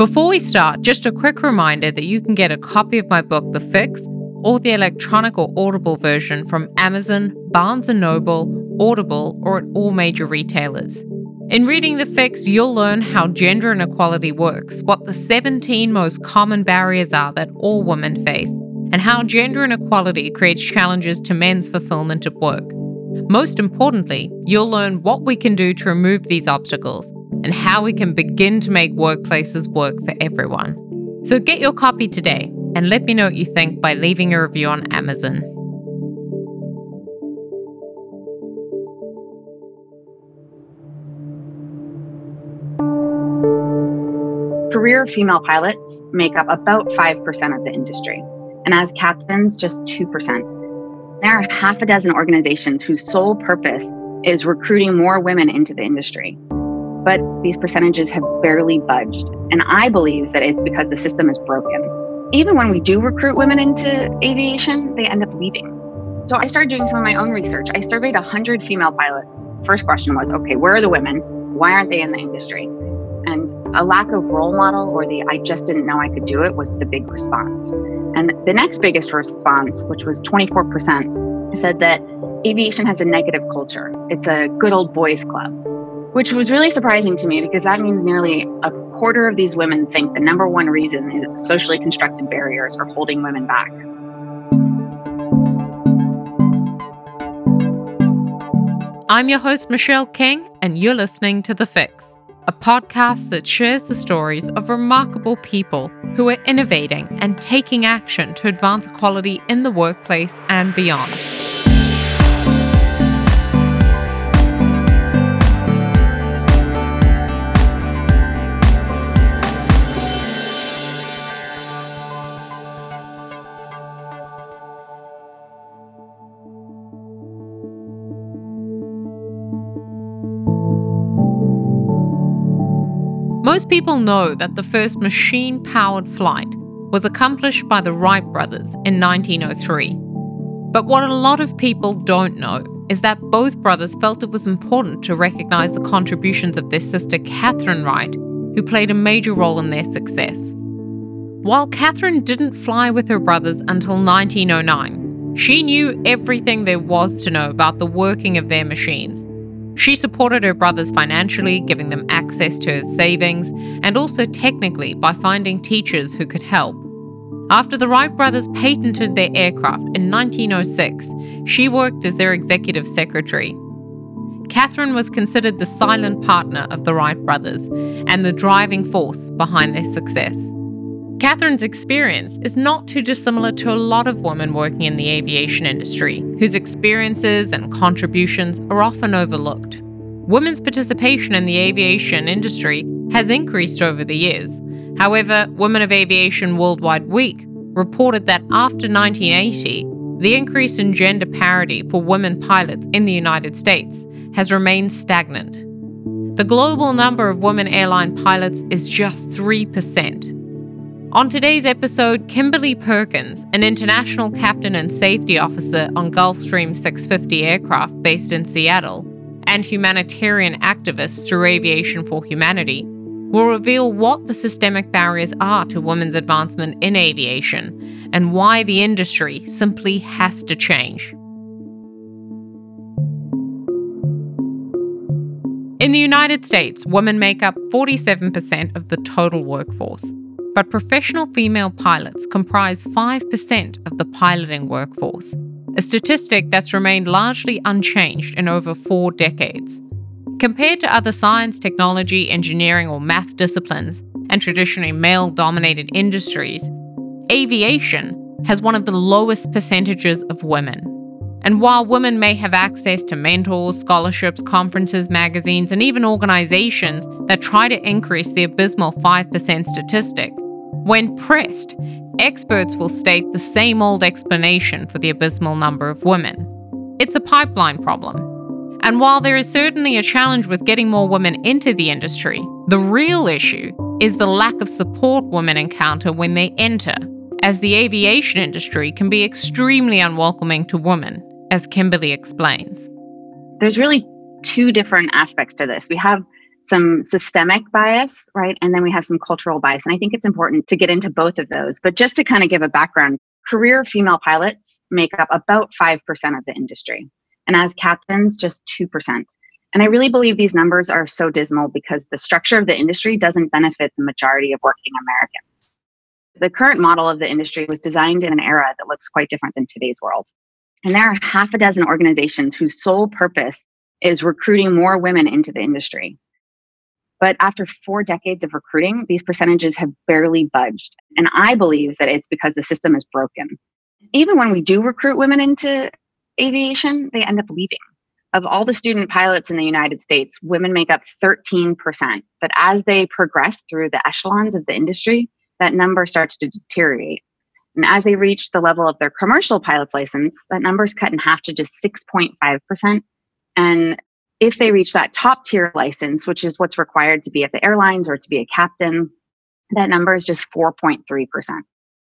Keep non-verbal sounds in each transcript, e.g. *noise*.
Before we start, just a quick reminder that you can get a copy of my book, The Fix, or the electronic or audible version from Amazon, Barnes & Noble, Audible, or at all major retailers. In reading The Fix, you'll learn how gender inequality works, what the 17 most common barriers are that all women face, and how gender inequality creates challenges to men's fulfillment at work. Most importantly, you'll learn what we can do to remove these obstacles and how we can begin to make workplaces work for everyone. So get your copy today and let me know what you think by leaving a review on Amazon. Career female pilots make up about 5% of the industry, and as captains, just 2%. There are half a dozen organizations whose sole purpose is recruiting more women into the industry. But these percentages have barely budged, and I believe that it's because the system is broken. Even when we do recruit women into aviation, they end up leaving. So I started doing some of my own research. I surveyed 100 female pilots. First question was okay, where are the women? Why aren't they in the industry? And a lack of role model or the I just didn't know I could do it was the big response. And the next biggest response, which was 24%, said that aviation has a negative culture. It's a good old boys club, which was really surprising to me because that means nearly a quarter of these women think the number one reason is socially constructed barriers are holding women back. I'm your host, Michelle King, and you're listening to The Fix a podcast that shares the stories of remarkable people who are innovating and taking action to advance equality in the workplace and beyond. Most people know that the first machine powered flight was accomplished by the Wright brothers in 1903. But what a lot of people don't know is that both brothers felt it was important to recognize the contributions of their sister Katharine Wright, who played a major role in their success. While Katharine didn't fly with her brothers until 1909, she knew everything there was to know about the working of their machines she supported her brothers financially, giving them access to her savings, and also technically by finding teachers who could help. After the Wright brothers patented their aircraft in 1906, she worked as their executive secretary. Katharine was considered the silent partner of the Wright brothers and the driving force behind their success. Katharine's experience is not too dissimilar to a lot of women working in the aviation industry, whose experiences and contributions are often overlooked. Women's participation in the aviation industry has increased over the years. However, Women of Aviation Worldwide Week reported that after 1980, the increase in gender parity for women pilots in the United States has remained stagnant. The global number of women airline pilots is just 3%. On today's episode, Kimberly Perkins, an international captain and safety officer on Gulfstream 650 aircraft based in Seattle, and humanitarian activist through Aviation for Humanity, will reveal what the systemic barriers are to women's advancement in aviation and why the industry simply has to change. In the United States, women make up 47% of the total workforce but professional female pilots comprise 5% of the piloting workforce, a statistic that's remained largely unchanged in over four decades. Compared to other science, technology, engineering, or math disciplines, and traditionally male dominated industries, aviation has one of the lowest percentages of women. And while women may have access to mentors, scholarships, conferences, magazines, and even organizations that try to increase the abysmal 5% statistic, when pressed, experts will state the same old explanation for the abysmal number of women it's a pipeline problem. And while there is certainly a challenge with getting more women into the industry, the real issue is the lack of support women encounter when they enter, as the aviation industry can be extremely unwelcoming to women, as Kimberly explains. There's really two different aspects to this. We have some systemic bias, right? And then we have some cultural bias. And I think it's important to get into both of those. But just to kind of give a background, career female pilots make up about 5% of the industry. And as captains, just 2%. And I really believe these numbers are so dismal because the structure of the industry doesn't benefit the majority of working Americans. The current model of the industry was designed in an era that looks quite different than today's world. And there are half a dozen organizations whose sole purpose is recruiting more women into the industry. But after four decades of recruiting, these percentages have barely budged. And I believe that it's because the system is broken. Even when we do recruit women into aviation, they end up leaving. Of all the student pilots in the United States, women make up 13%. But as they progress through the echelons of the industry, that number starts to deteriorate. And as they reach the level of their commercial pilot's license, that number is cut in half to just 6.5%. And if they reach that top tier license, which is what's required to be at the airlines or to be a captain, that number is just 4.3%.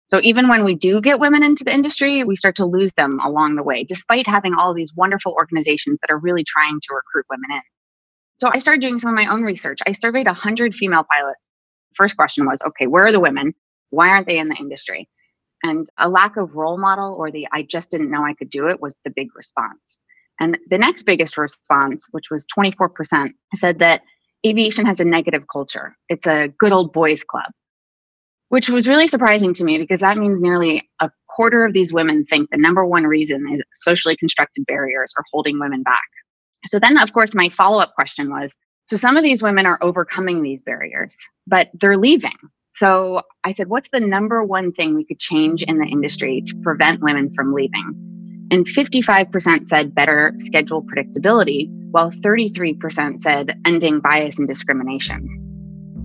So even when we do get women into the industry, we start to lose them along the way, despite having all these wonderful organizations that are really trying to recruit women in. So I started doing some of my own research. I surveyed 100 female pilots. First question was, okay, where are the women? Why aren't they in the industry? And a lack of role model or the I just didn't know I could do it was the big response. And the next biggest response, which was 24%, said that aviation has a negative culture. It's a good old boys club, which was really surprising to me because that means nearly a quarter of these women think the number one reason is socially constructed barriers are holding women back. So then, of course, my follow up question was so some of these women are overcoming these barriers, but they're leaving. So I said, what's the number one thing we could change in the industry to prevent women from leaving? And 55% said better schedule predictability, while 33% said ending bias and discrimination.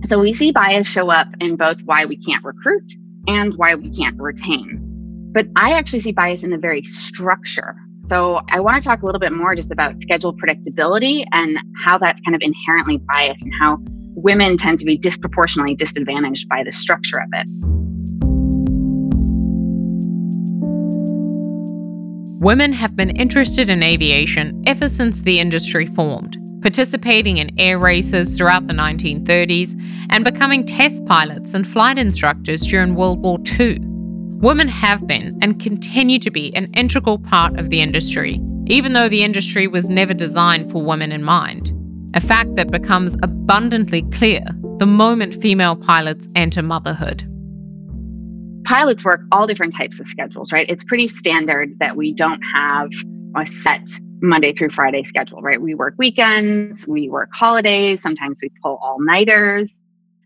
So we see bias show up in both why we can't recruit and why we can't retain. But I actually see bias in the very structure. So I want to talk a little bit more just about schedule predictability and how that's kind of inherently biased and how women tend to be disproportionately disadvantaged by the structure of it. Women have been interested in aviation ever since the industry formed, participating in air races throughout the 1930s and becoming test pilots and flight instructors during World War II. Women have been and continue to be an integral part of the industry, even though the industry was never designed for women in mind. A fact that becomes abundantly clear the moment female pilots enter motherhood pilots work all different types of schedules, right? It's pretty standard that we don't have a set Monday through Friday schedule, right? We work weekends, we work holidays, sometimes we pull all nighters.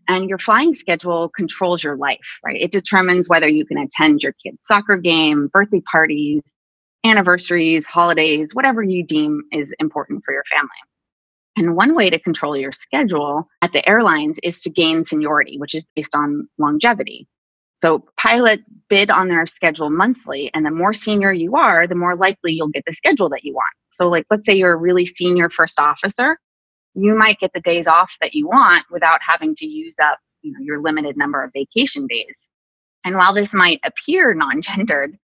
And your flying schedule controls your life, right? It determines whether you can attend your kid's soccer game, birthday parties, anniversaries, holidays, whatever you deem is important for your family. And one way to control your schedule at the airlines is to gain seniority, which is based on longevity. So pilots bid on their schedule monthly, and the more senior you are, the more likely you'll get the schedule that you want. So, like, let's say you're a really senior first officer, you might get the days off that you want without having to use up you know, your limited number of vacation days. And while this might appear non gendered,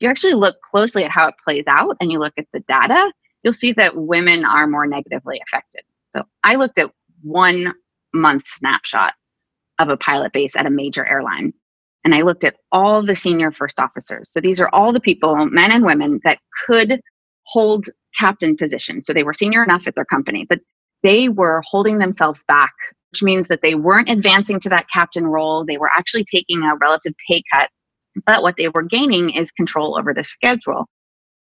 you actually look closely at how it plays out and you look at the data, you'll see that women are more negatively affected. So, I looked at one month snapshot of a pilot base at a major airline and I looked at all the senior first officers. So these are all the people, men and women, that could hold captain positions. So they were senior enough at their company, but they were holding themselves back, which means that they weren't advancing to that captain role. They were actually taking a relative pay cut, but what they were gaining is control over the schedule.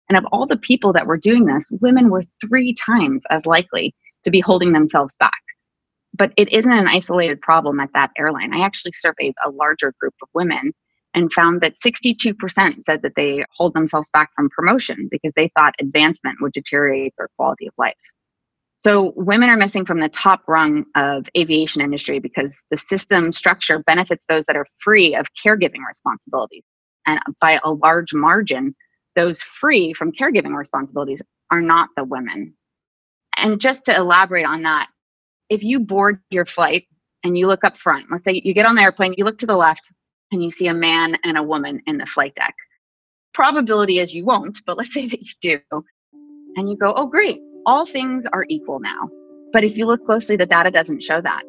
And of all the people that were doing this, women were three times as likely to be holding themselves back but it isn't an isolated problem at that airline. I actually surveyed a larger group of women and found that 62% said that they hold themselves back from promotion because they thought advancement would deteriorate their quality of life. So women are missing from the top rung of aviation industry because the system structure benefits those that are free of caregiving responsibilities. And by a large margin, those free from caregiving responsibilities are not the women. And just to elaborate on that, if you board your flight and you look up front, let's say you get on the airplane, you look to the left and you see a man and a woman in the flight deck. Probability is you won't, but let's *laughs* say that you do. And you go, oh, great, all things are equal now. But if you look closely, the data doesn't show that.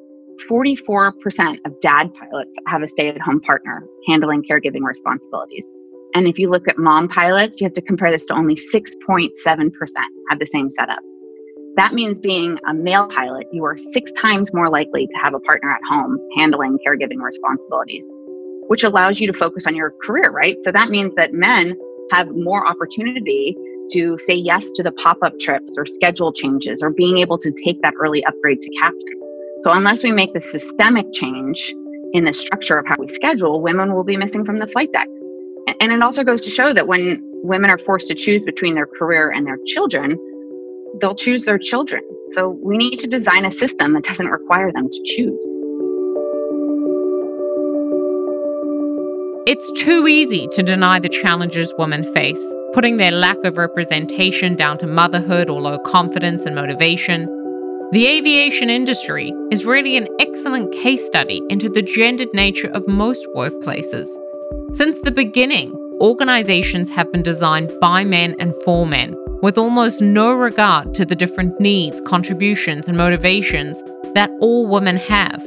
44% of dad pilots have a stay at home partner handling caregiving responsibilities. And if you look at mom pilots, you have to compare this to only 6.7% have the same setup. That means being a male pilot, you are six times more likely to have a partner at home handling caregiving responsibilities, which allows you to focus on your career, right? So that means that men have more opportunity to say yes to the pop up trips or schedule changes or being able to take that early upgrade to captain. So, unless we make the systemic change in the structure of how we schedule, women will be missing from the flight deck. And it also goes to show that when women are forced to choose between their career and their children, they'll choose their children. So, we need to design a system that doesn't require them to choose. It's too easy to deny the challenges women face, putting their lack of representation down to motherhood or low confidence and motivation. The aviation industry is really an excellent case study into the gendered nature of most workplaces. Since the beginning, organizations have been designed by men and for men, with almost no regard to the different needs, contributions, and motivations that all women have.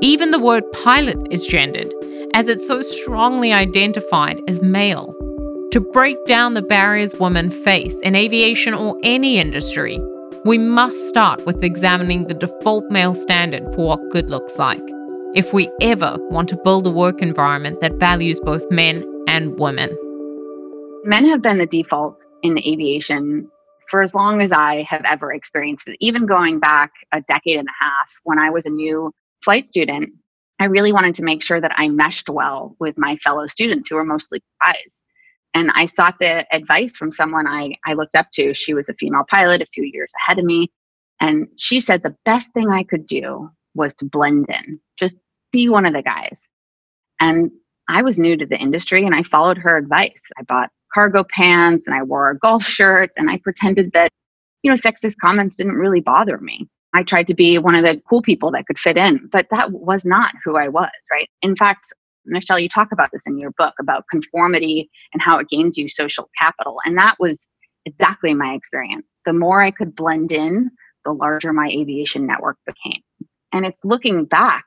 Even the word pilot is gendered, as it's so strongly identified as male. To break down the barriers women face in aviation or any industry, we must start with examining the default male standard for what good looks like if we ever want to build a work environment that values both men and women. Men have been the default in aviation for as long as I have ever experienced it, even going back a decade and a half when I was a new flight student. I really wanted to make sure that I meshed well with my fellow students who were mostly guys and I sought the advice from someone I, I looked up to. She was a female pilot a few years ahead of me. And she said the best thing I could do was to blend in, just be one of the guys. And I was new to the industry and I followed her advice. I bought cargo pants and I wore a golf shirts and I pretended that, you know, sexist comments didn't really bother me. I tried to be one of the cool people that could fit in, but that was not who I was, right? In fact, Michelle, you talk about this in your book about conformity and how it gains you social capital. And that was exactly my experience. The more I could blend in, the larger my aviation network became. And it's looking back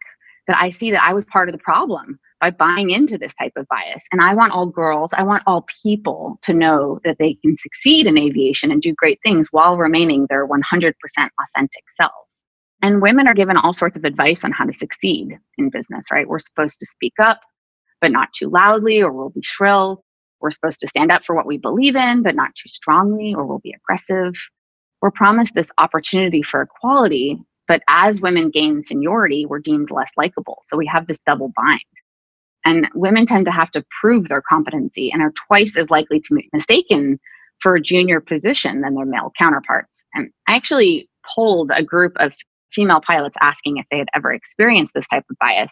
that I see that I was part of the problem by buying into this type of bias. And I want all girls, I want all people to know that they can succeed in aviation and do great things while remaining their 100% authentic selves. And women are given all sorts of advice on how to succeed in business, right? We're supposed to speak up, but not too loudly, or we'll be shrill. We're supposed to stand up for what we believe in, but not too strongly, or we'll be aggressive. We're promised this opportunity for equality, but as women gain seniority, we're deemed less likable. So we have this double bind. And women tend to have to prove their competency and are twice as likely to be mistaken for a junior position than their male counterparts. And I actually polled a group of female pilots asking if they had ever experienced this type of bias.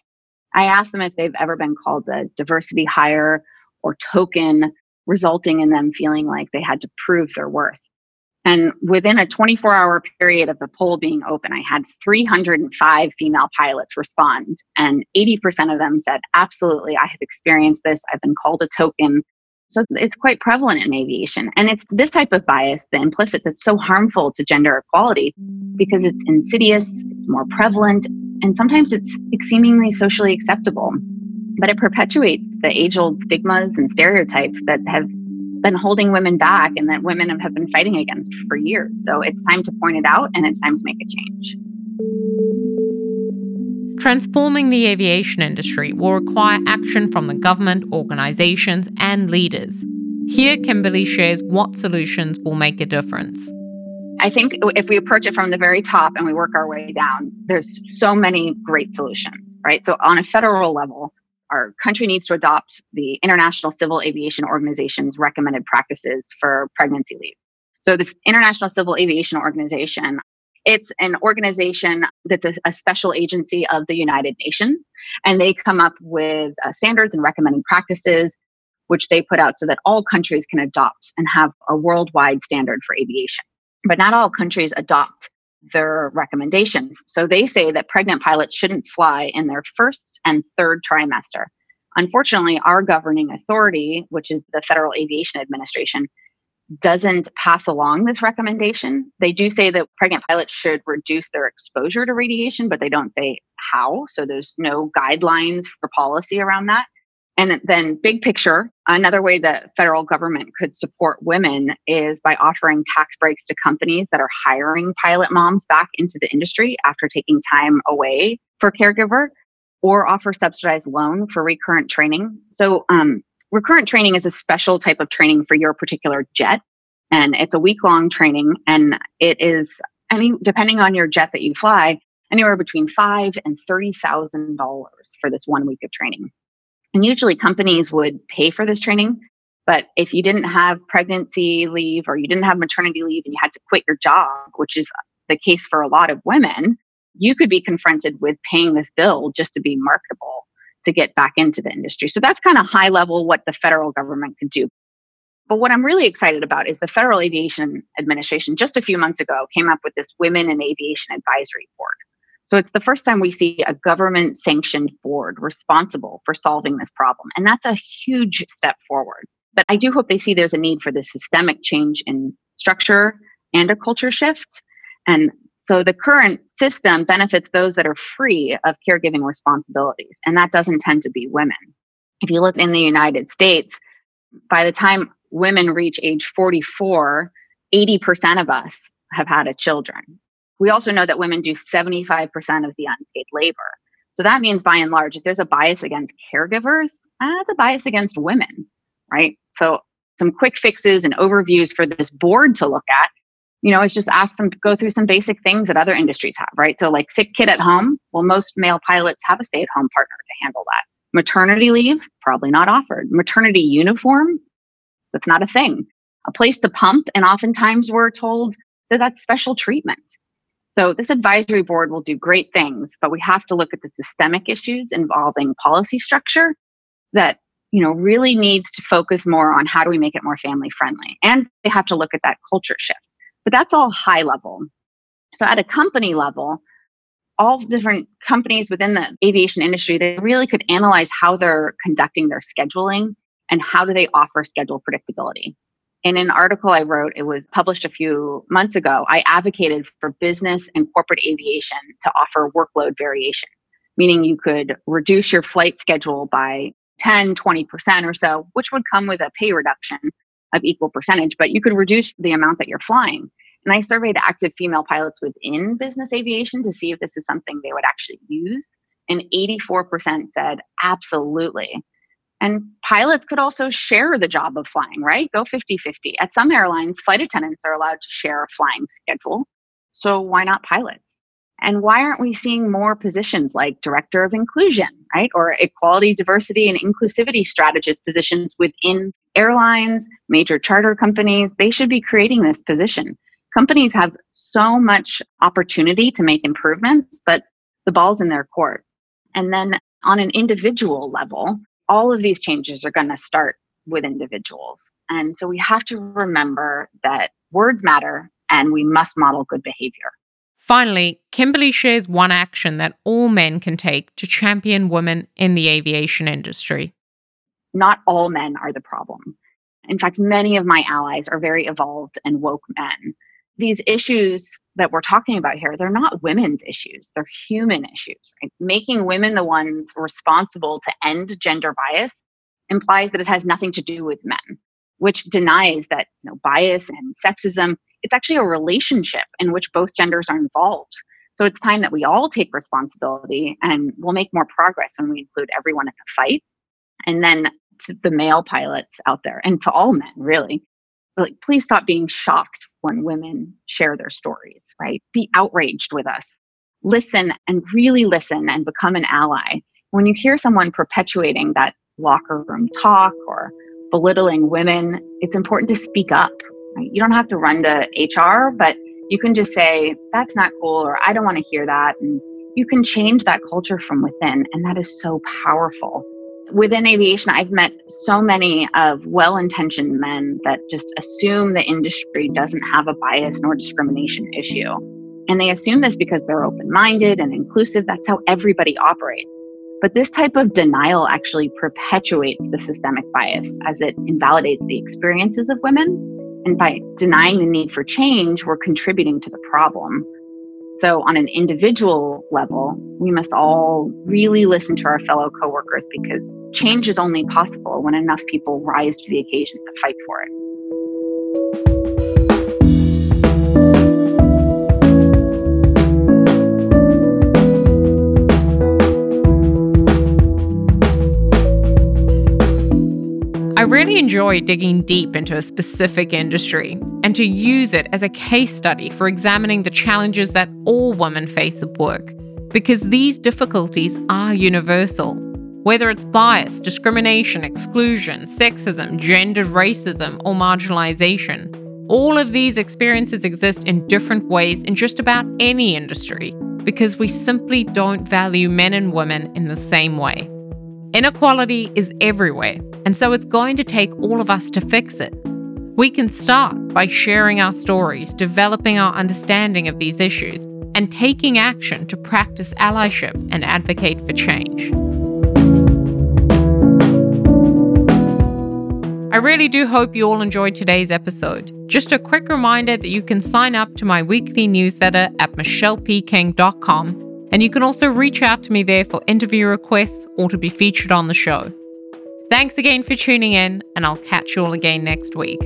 I asked them if they've ever been called a diversity hire or token, resulting in them feeling like they had to prove their worth. And within a 24 hour period of the poll being open, I had 305 female pilots respond. And 80% of them said, Absolutely, I have experienced this. I've been called a token. So it's quite prevalent in aviation. And it's this type of bias, the implicit, that's so harmful to gender equality because it's insidious, it's more prevalent, and sometimes it's seemingly socially acceptable. But it perpetuates the age old stigmas and stereotypes that have been holding women back and that women have been fighting against for years. So it's time to point it out and it's time to make a change. Transforming the aviation industry will require action from the government, organizations, and leaders. Here, Kimberly shares what solutions will make a difference. I think if we approach it from the very top and we work our way down, there's so many great solutions, right? So, on a federal level, our country needs to adopt the International Civil Aviation Organization's recommended practices for pregnancy leave. So, this International Civil Aviation Organization it's an organization that's a, a, special agency of the United Nations, and they come up with uh, standards and recommending practices, which they put out so that all countries can adopt and have a worldwide standard for aviation. But not all countries adopt their recommendations. So they say that pregnant pilots shouldn't fly in their first and third trimester. Unfortunately, our governing authority, which is the Federal Aviation Administration, doesn't pass along this recommendation. They do say that pregnant pilots should reduce their exposure to radiation, but they don't say how. So there's no guidelines for policy around that. And then, big picture, another way that federal government could support women is by offering tax breaks to companies that are hiring pilot moms back into the industry after taking time away for caregiver, or offer subsidized loan for recurrent training. So, um, recurrent training is a special type of training for your particular jet, and it's a week long training, and it is any depending on your jet that you fly, anywhere between five and thirty thousand dollars for this one week of training. And usually companies would pay for this training. But if you didn't have pregnancy leave or you didn't have maternity leave and you had to quit your job, which is the case for a lot of women, you could be confronted with paying this bill just to be marketable to get back into the industry. So that's kind of high level what the federal government could do. But what I'm really excited about is the Federal Aviation Administration just a few months ago came up with this Women in Aviation Advisory Board. So it's the first time we see a government sanctioned board responsible for solving this problem. And that's a huge step forward. But I do hope they see there's a need for this systemic change in structure and a culture shift. And so the current system benefits those that are free of caregiving responsibilities, and that doesn't tend to be women. If you look in the United States, by the time women reach age 44, 80% of us have had a children. We also know that women do 75% of the unpaid labor. So that means, by and large, if there's a bias against caregivers, uh, that's a bias against women, right? So some quick fixes and overviews for this board to look at, you know, is just ask them to go through some basic things that other industries have, right? So like sick kid at home, well, most male pilots have a stay-at-home partner to handle that. Maternity leave, probably not offered. Maternity uniform, that's not a thing. A place to pump, and oftentimes we're told that that's special treatment. So this advisory board will do great things, but we have to look at the systemic issues involving policy structure that you know really needs to focus more on how do we make it more family friendly. And they have to look at that culture shift. But that's all high level. So at a company level all different companies within the aviation industry they really could analyze how they're conducting their scheduling and how do they offer schedule predictability in an article I wrote, it was published a few months ago, I advocated for business and corporate aviation to offer workload variation, meaning you could reduce your flight schedule by 10, 20% or so, which would come with a pay reduction of equal percentage, but you could reduce the amount that you're flying. And I surveyed active female pilots within business aviation to see if this is something they would actually use. And 84% said absolutely. And pilots could also share the job of flying, right? Go 50 50. At some airlines, flight attendants are allowed to share a flying schedule. So why not pilots? And why aren't we seeing more positions like director of inclusion, right? Or equality, diversity, and inclusivity strategist positions within airlines, major charter companies? They should be creating this position. Companies have so much opportunity to make improvements, but the ball's in their court. And then on an individual level, all of these changes are going to start with individuals. And so we have to remember that words matter and we must model good behavior. Finally, Kimberly shares one action that all men can take to champion women in the aviation industry. Not all men are the problem. In fact, many of my allies are very evolved and woke men. These issues that we're talking about here, they're not women's issues, they're human issues, right? Making women the ones responsible to end gender bias implies that it has nothing to do with men, which denies that you know, bias and sexism, it's actually a relationship in which both genders are involved. So it's time that we all take responsibility and we'll make more progress when we include everyone in the fight. And then to the male pilots out there and to all men, really, like please stop being shocked when women share their stories right? Be outraged with us. Listen and really listen and become an ally. When you hear someone perpetuating that locker room talk or belittling women it's important to speak up right? you don't have to run to hr but you can just say that's not cool or i don't want to hear that and you can change that culture from within and that is so powerful within aviation, I've met so many of well intentioned men that just assume the industry doesn't have a bias nor discrimination issue. And they assume this because they're open minded and inclusive. That's how everybody operates. But this type of denial actually perpetuates the systemic bias as it invalidates the experiences of women And by denying the need for change, we're contributing to the problem. So, on an individual level, we must all really listen to our fellow coworkers because change is only possible when enough people rise to the occasion to fight for it. I really enjoy digging deep into a specific industry and to use it as a case study for examining the challenges that all women face at work, because these difficulties are universal. Whether it's bias, discrimination, exclusion, sexism, gendered racism, or marginalization, all of these experiences exist in different ways in just about any industry because we simply don't value men and women in the same way. Inequality is everywhere, and so it's going to take all of us to fix it. We can start by sharing our stories, developing our understanding of these issues, and taking action to practice allyship and advocate for change. I really do hope you all enjoyed today's episode. Just a quick reminder that you can sign up to my weekly newsletter at michellepking.com and you can also reach out to me there for interview requests or to be featured on the show. Thanks again for tuning in, and I'll catch you all again next week.